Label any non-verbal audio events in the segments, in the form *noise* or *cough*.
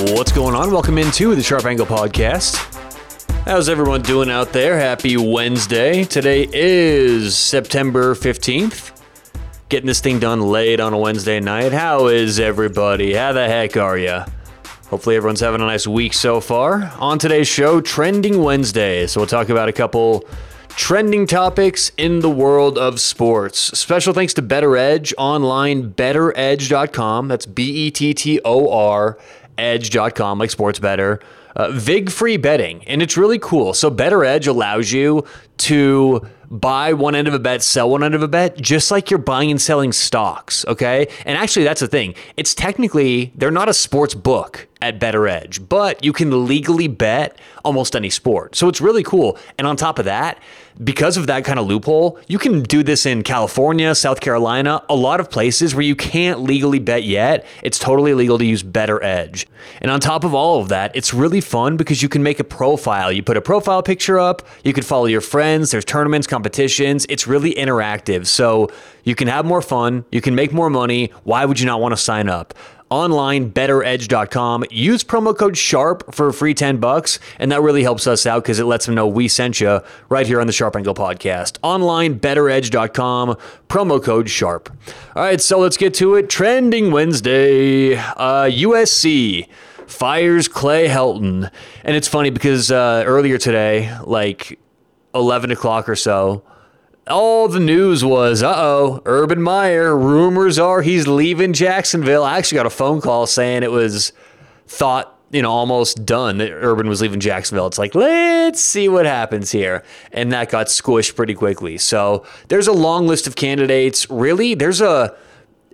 What's going on? Welcome into the Sharp Angle Podcast. How's everyone doing out there? Happy Wednesday. Today is September 15th. Getting this thing done late on a Wednesday night. How is everybody? How the heck are you? Hopefully, everyone's having a nice week so far. On today's show, Trending Wednesday. So, we'll talk about a couple trending topics in the world of sports. Special thanks to Bettor Edge online, bettoredge.com. That's B E T T O R edge.com, like sports bettor. Uh, VIG free betting, and it's really cool. So, Bettor Edge allows you to buy one end of a bet, sell one end of a bet, just like you're buying and selling stocks. Okay. And actually, that's the thing. It's technically, they're not a sports book at Bettor Edge, but you can legally bet almost any sport. So it's really cool. And on top of that, because of that kind of loophole, you can do this in California, South Carolina, a lot of places where you can't legally bet yet. It's totally legal to use Bettor Edge. And on top of all of that, it's really fun because you can make a profile. You put a profile picture up, you can follow your friends, there's tournaments, competitions. It's really interactive. So you can have more fun, you can make more money. Why would you not want to sign up? Online bettoredge.com use promo code sharp for free 10 bucks and that really helps us out because it lets them know we sent you right here on the sharp angle podcast. Online bettoredge.com promo code sharp. All right so let's get to it. Trending wednesday. Uh, usc fires clay helton. And it's funny because uh, earlier today like 11 o'clock or so all the news was, uh oh, Urban Meyer, rumors are he's leaving Jacksonville. I actually got a phone call saying it was thought, you know, almost done that Urban was leaving Jacksonville. It's like, let's see what happens here. And that got squished pretty quickly. So there's a long list of candidates. Really, there's a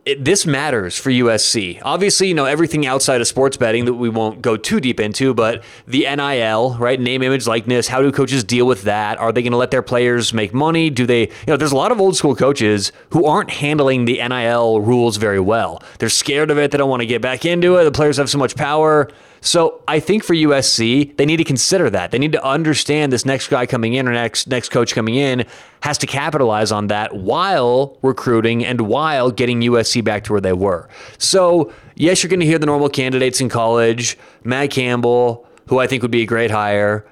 it, this matters for USC. Obviously, you know, everything outside of sports betting that we won't go too deep into, but the NIL, right? Name, image, likeness. How do coaches deal with that? Are they going to let their players make money? Do they, you know, there's a lot of old school coaches who aren't handling the NIL rules very well. They're scared of it. They don't want to get back into it. The players have so much power. So I think for USC, they need to consider that. They need to understand this next guy coming in or next next coach coming in has to capitalize on that while recruiting and while getting USC back to where they were. So yes, you're going to hear the normal candidates in college, Matt Campbell, who I think would be a great hire.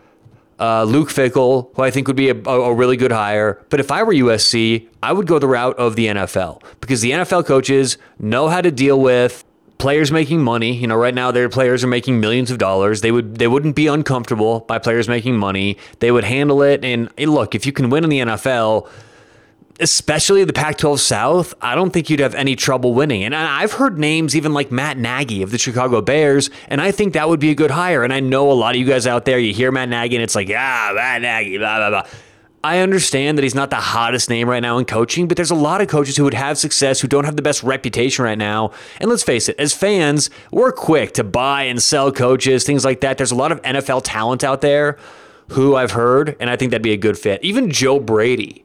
Uh, Luke Fickell, who I think would be a, a, really good hire. But if I were USC, I would go the route of the NFL because the NFL coaches know how to deal with players making money. You know, right now their players are making millions of dollars. They would they wouldn't be uncomfortable by players making money. They would handle it. And hey, look, if you can win in the NFL, especially the Pac-12 South, I don't think you'd have any trouble winning. And I've heard names even like Matt Nagy of the Chicago Bears, and I think that would be a good hire. And I know a lot of you guys out there, you hear Matt Nagy, and it's like, ah, Matt Nagy, blah blah blah. I understand that he's not the hottest name right now in coaching, but there's a lot of coaches who would have success who don't have the best reputation right now. And let's face it, as fans, we're quick to buy and sell coaches, things like that. There's a lot of NFL talent out there who I've heard, and I think that'd be a good fit. Even Joe Brady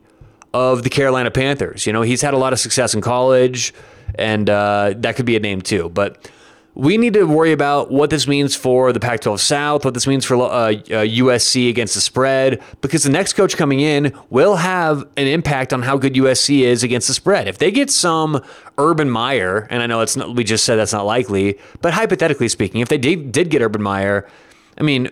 of the Carolina Panthers, you know, he's had a lot of success in college, and uh, that could be a name too. But we need to worry about what this means for the Pac 12 South, what this means for uh, uh, USC against the spread, because the next coach coming in will have an impact on how good USC is against the spread. If they get some Urban Meyer, and I know it's not, we just said that's not likely, but hypothetically speaking, if they did, did get Urban Meyer, I mean,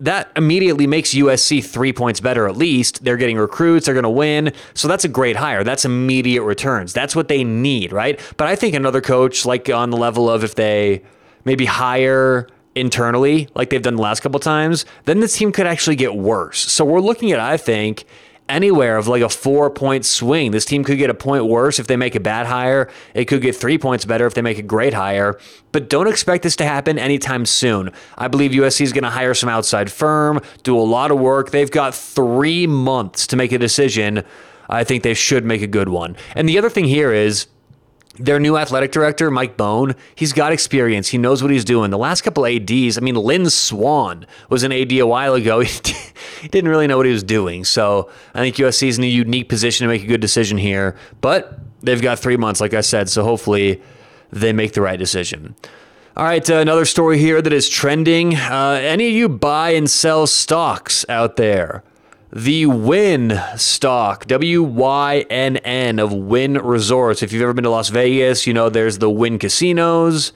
that immediately makes USC three points better at least. They're getting recruits, they're going to win. So that's a great hire. That's immediate returns. That's what they need, right? But I think another coach, like on the level of if they maybe hire internally, like they've done the last couple times, then this team could actually get worse. So we're looking at, I think, anywhere of like a four point swing. This team could get a point worse if they make a bad hire. It could get three points better if they make a great hire. But don't expect this to happen anytime soon. I believe USC is going to hire some outside firm, do a lot of work. They've got three months to make a decision. I think they should make a good one. And the other thing here is, their new athletic director, Mike Bohn, he's got experience. He knows what he's doing. The last couple ADs, I mean, Lynn Swann was an AD a while ago. *laughs* He didn't really know what he was doing. So I think USC is in a unique position to make a good decision here. But they've got three months, like I said. So hopefully they make the right decision. All right, uh, another story here that is trending. Uh, any of you buy and sell stocks out there? The Wynn stock, W Y N N of Wynn Resorts. If you've ever been to Las Vegas, you know there's the Wynn casinos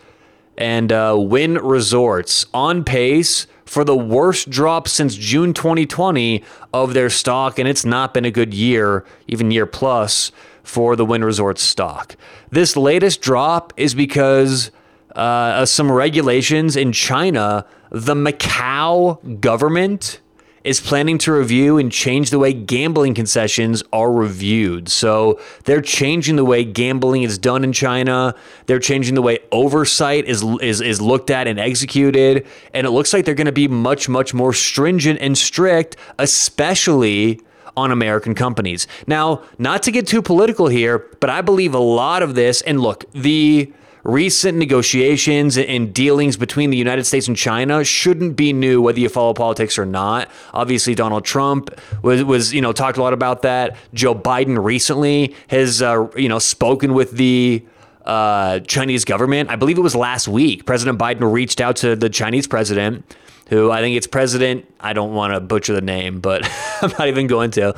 and uh, Wynn Resorts on pace for the worst drop since June 2020 of their stock, and it's not been a good year, even year plus, for the Wynn Resorts stock. This latest drop is because uh, some regulations in China, the Macau government is planning to review and change the way gambling concessions are reviewed. So they're changing the way gambling is done in China. They're changing the way oversight is is, is looked at and executed. And it looks like they're going to be much, much more stringent and strict, especially on American companies. Now, not to get too political here, but I believe a lot of this, and look, the recent negotiations and dealings between the United States and China shouldn't be new, whether you follow politics or not. Obviously, Donald Trump was, was you know talked a lot about that. Joe Biden recently has uh, you know spoken with the uh, Chinese government. I believe it was last week. President Biden reached out to the Chinese president who I think it's President. I don't want to butcher the name, but *laughs* I'm not even going to.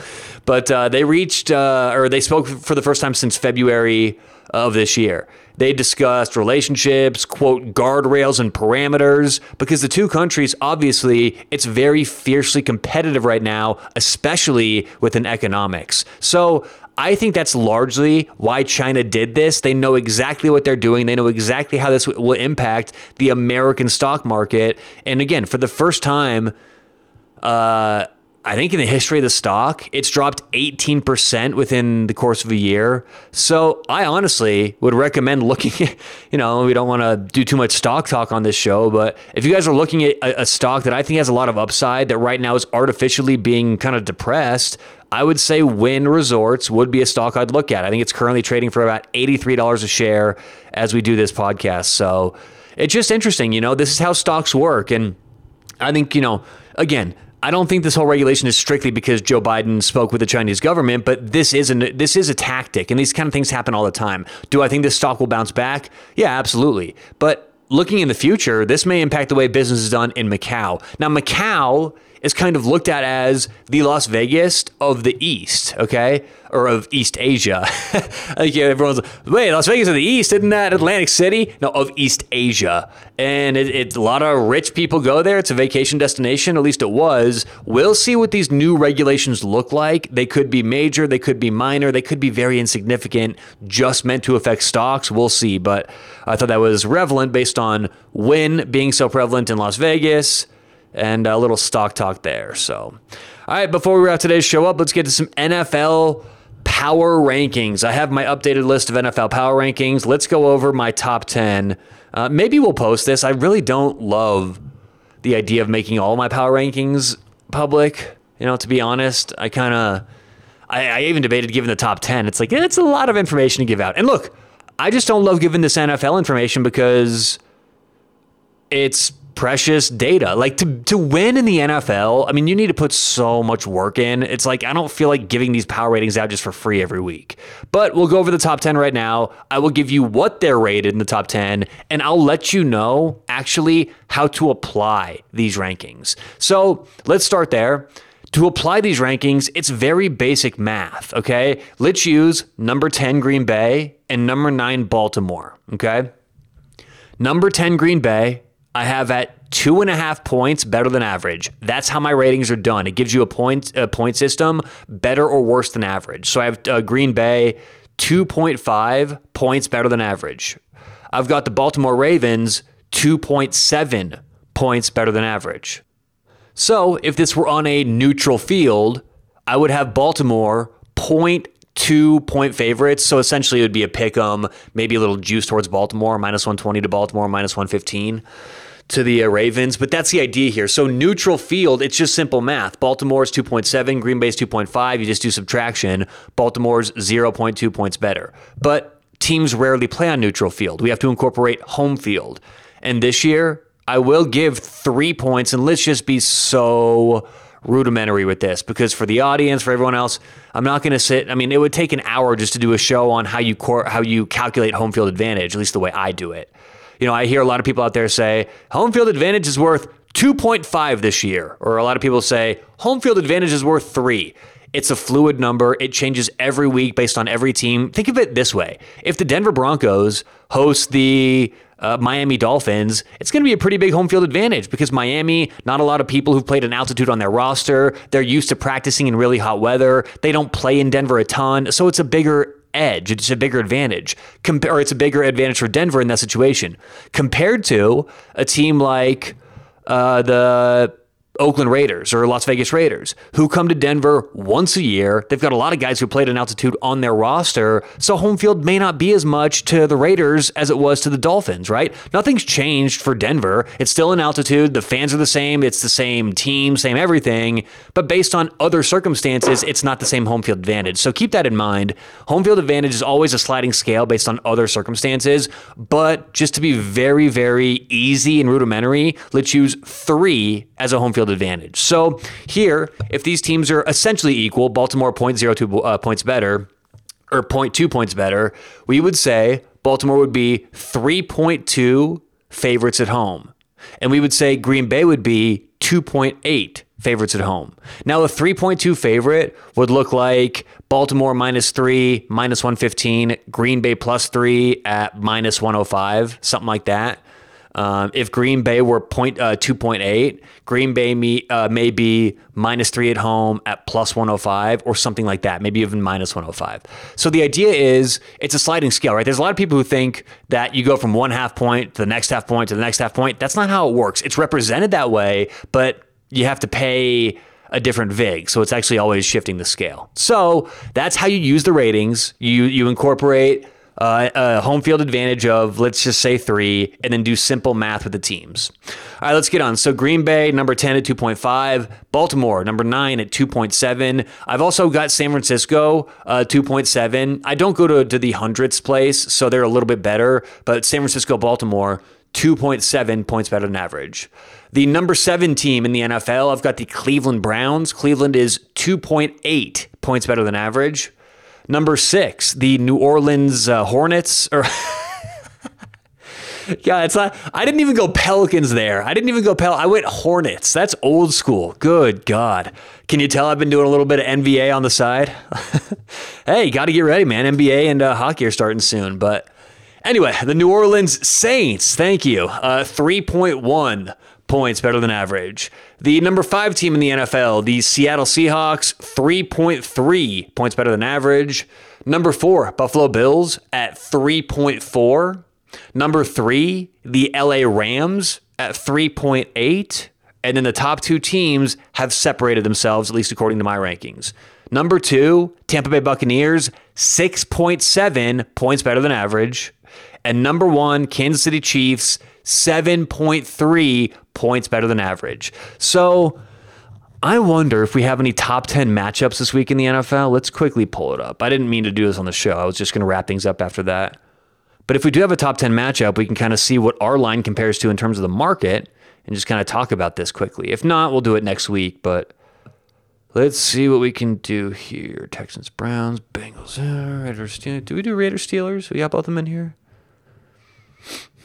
But uh, they reached, uh, or they spoke for the first time since February of this year. They discussed relationships, quote, guardrails and parameters, because the two countries, obviously, it's very fiercely competitive right now, especially within economics. So I think that's largely why China did this. They know exactly what they're doing. They know exactly how this will impact the American stock market. And again, for the first time, uh, I think in the history of the stock, it's dropped 18% within the course of a year. So I honestly would recommend looking at, *laughs* you know, we don't want to do too much stock talk on this show, but if you guys are looking at a, a stock that I think has a lot of upside that right now is artificially being kind of depressed, I would say Wynn Resorts would be a stock I'd look at. I think it's currently trading for about $83 a share as we do this podcast. So it's just interesting, you know, this is how stocks work. And I think, you know, again, I don't think this whole regulation is strictly because Joe Biden spoke with the Chinese government, but this is an, this is a tactic, and these kind of things happen all the time. Do I think this stock will bounce back? Yeah, absolutely. But looking in the future, this may impact the way business is done in Macau. Now, Macau is kind of looked at as the Las Vegas of the East, okay? Or of East Asia. *laughs* like yeah, everyone's like, wait, Las Vegas of the East, isn't that Atlantic City? No, of East Asia. And it, it, a lot of rich people go there. It's a vacation destination, at least it was. We'll see what these new regulations look like. They could be major, they could be minor, they could be very insignificant, just meant to affect stocks. We'll see. But I thought that was relevant based on Wynn being so prevalent in Las Vegas and a little stock talk there. So, all right, before we wrap today's show up, let's get to some NFL power rankings. I have my updated list of NFL power rankings. Let's go over my top 10. Uh, maybe we'll post this. I really don't love the idea of making all my power rankings public. You know, to be honest, I kind of, I, I, even debated giving the top 10. It's like, it's a lot of information to give out. And look, I just don't love giving this NFL information because it's precious data. Like to to win in the NFL, I mean, you need to put so much work in. It's like I don't feel like giving these power ratings out just for free every week. But we'll go over the top 10 right now. I will give you what they're rated in the top 10 and I'll let you know actually how to apply these rankings. So, let's start there. To apply these rankings, it's very basic math, okay? Let's use number 10 Green Bay and number 9 Baltimore, okay? Number 10 Green Bay, I have at two and a half points better than average. That's how my ratings are done. It gives you a point a point system better or worse than average. So I have uh, Green Bay 2.5 points better than average. I've got the Baltimore Ravens 2.7 points better than average. So if this were on a neutral field, I would have Baltimore point two point favorites. So essentially, it would be a pick 'em, maybe a little juice towards Baltimore, minus 120 to Baltimore, minus 115 to the uh, Ravens, but that's the idea here. So neutral field, it's just simple math. Baltimore's 2.7, Green Bay's 2.5. You just do subtraction. Baltimore's 0.2 points better. But teams rarely play on neutral field. We have to incorporate home field. And this year, I will give three points, and let's just be so rudimentary with this because for the audience, for everyone else, I'm not going to sit. I mean, it would take an hour just to do a show on how you cor- how you calculate home field advantage, at least the way I do it. You know, I hear a lot of people out there say home field advantage is worth 2.5 this year, or a lot of people say home field advantage is worth three. It's a fluid number. It changes every week based on every team. Think of it this way if the Denver Broncos host the uh, Miami Dolphins, it's going to be a pretty big home field advantage because Miami, not a lot of people who've played in altitude on their roster. They're used to practicing in really hot weather. They don't play in Denver a ton. So it's a bigger edge. It's a bigger advantage. Or it's a bigger advantage for Denver in that situation compared to a team like uh, the Oakland Raiders or Las Vegas Raiders, who come to Denver once a year. They've got a lot of guys who played in altitude on their roster, so home field may not be as much to the Raiders as it was to the Dolphins, right? Nothing's changed for Denver. It's still in altitude. The fans are the same. It's the same team, same everything. But based on other circumstances, it's not the same home field advantage. So keep that in mind. Home field advantage is always a sliding scale based on other circumstances. But just to be very, very easy and rudimentary, let's use three as a home field advantage. So here, if these teams are essentially equal, Baltimore 0.02 uh, points better or 0.2 points better, we would say Baltimore would be 3.2 favorites at home. And we would say Green Bay would be 2.8 favorites at home. Now, a 3.2 favorite would look like Baltimore minus three, minus 115, Green Bay plus three at minus 105, something like that. Um, if Green Bay were point, uh, 2.8, Green Bay me, uh, may be minus three at home at plus 105 or something like that, maybe even minus 105. So the idea is it's a sliding scale, right? There's a lot of people who think that you go from one half point to the next half point to the next half point. That's not how it works. It's represented that way, but you have to pay a different vig. So it's actually always shifting the scale. So that's how you use the ratings. You you incorporate uh, a home field advantage of let's just say three, and then do simple math with the teams. All right, let's get on. So Green Bay number ten at two point five, Baltimore number nine at two point seven. I've also got San Francisco uh, two point seven. I don't go to, to the hundredths place, so they're a little bit better, but San Francisco, Baltimore. 2.7 points better than average. The number seven team in the NFL, I've got the Cleveland Browns. Cleveland is 2.8 points better than average. Number six, the New Orleans uh, Hornets. Or *laughs* yeah, it's not. I didn't even go Pelicans there. I didn't even go Pel. I went Hornets. That's old school. Good God. Can you tell I've been doing a little bit of NBA on the side? *laughs* hey, got to get ready, man. NBA and uh, hockey are starting soon. But anyway, the New Orleans Saints. Thank you. Uh, Three point one points better than average. The number five team in the NFL, the Seattle Seahawks, 3.3 points better than average. Number four, Buffalo Bills at 3.4. Number three, the LA Rams at 3.8. And then the top two teams have separated themselves, at least according to my rankings. Number two, Tampa Bay Buccaneers, 6.7 points better than average. And number one, Kansas City Chiefs, 7.3 points better than average. So I wonder if we have any top 10 matchups this week in the NFL. Let's quickly pull it up. I didn't mean to do this on the show. I was just going to wrap things up after that. But if we do have a top 10 matchup, we can kind of see what our line compares to in terms of the market and just kind of talk about this quickly. If not, we'll do it next week. But let's see what we can do here. Texans, Browns, Bengals, Raiders, Steelers. Do we do Raiders, Steelers? We got both of them in here?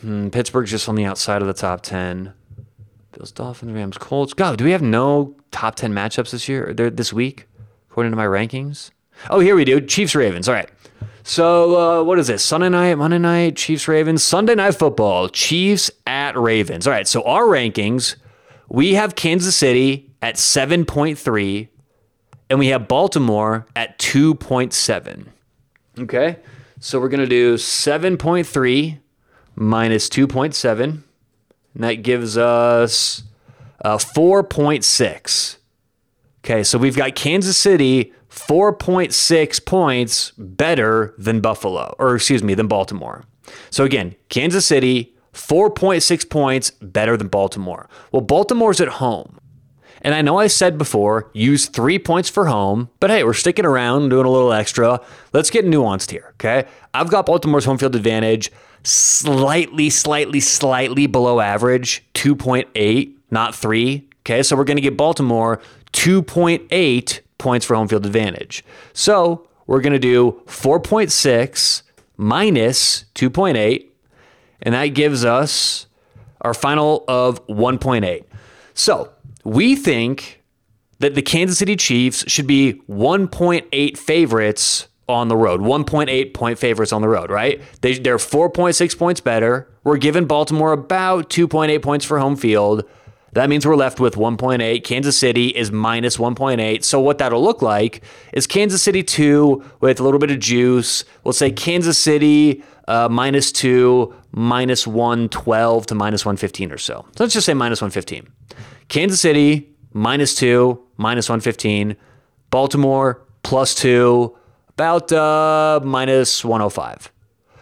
Hmm, Pittsburgh's just on the outside of the top 10. Bills, Dolphins, Rams, Colts. God, do we have no top 10 matchups this year, this week, according to my rankings? Oh, here we do. Chiefs, Ravens. All right. So, uh, what is this? Sunday night, Monday night, Chiefs, Ravens, Sunday night football, Chiefs at Ravens. All right. So, our rankings we have Kansas City at 7.3, and we have Baltimore at 2.7. Okay. So, we're going to do 7.3 minus 2.7. And that gives us uh, 4.6. Okay, so we've got Kansas City 4.6 points better than Buffalo, or excuse me, than Baltimore. So again, Kansas City 4.6 points better than Baltimore. Well, Baltimore's at home. And I know I said before, use three points for home, but hey, we're sticking around, doing a little extra. Let's get nuanced here, okay? I've got Baltimore's home field advantage slightly, slightly, slightly below average, 2.8, not three. Okay, so we're going to get Baltimore 2.8 points for home field advantage. So we're going to do 4.6 minus 2.8, and that gives us our final of 1.8. So we think that the Kansas City Chiefs should be 1.8 favorites on the road, 1.8 point favorites on the road, right? They, they're 4.6 points better. We're giving Baltimore about 2.8 points for home field. That means we're left with 1.8. Kansas City is minus 1.8. So, what that'll look like is Kansas City 2 with a little bit of juice. We'll say Kansas City uh, minus 2, minus 112 to minus 115 or so. so. Let's just say minus 115. Kansas City minus 2, minus 115. Baltimore plus 2, about uh, minus 105.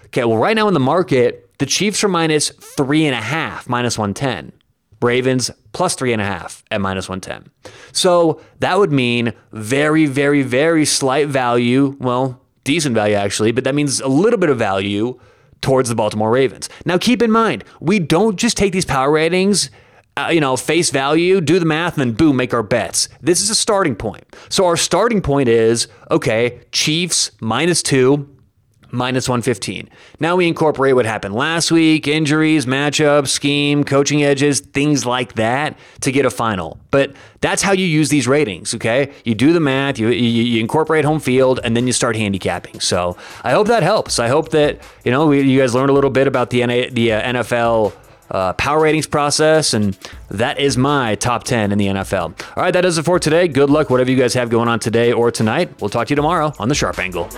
Okay, well, right now in the market, the Chiefs are minus 3.5, minus 110. Ravens plus three and a half at minus 110. So that would mean very, very, very slight value. Well, decent value actually, but that means a little bit of value towards the Baltimore Ravens. Now, keep in mind, we don't just take these power ratings. Uh, you know, face value, do the math, and then boom, make our bets. This is a starting point. So, our starting point is okay, Chiefs minus two, minus 115. Now we incorporate what happened last week injuries, matchups, scheme, coaching edges, things like that to get a final. But that's how you use these ratings, okay? You do the math, you, you, you incorporate home field, and then you start handicapping. So I hope that helps. I hope that, you know, we, you guys learned a little bit about the, NA, the uh, NFL. Uh, power ratings process, and that is my top 10 in the NFL. All right, that does it for today. Good luck, whatever you guys have going on today or tonight. We'll talk to you tomorrow on the Sharp Angle.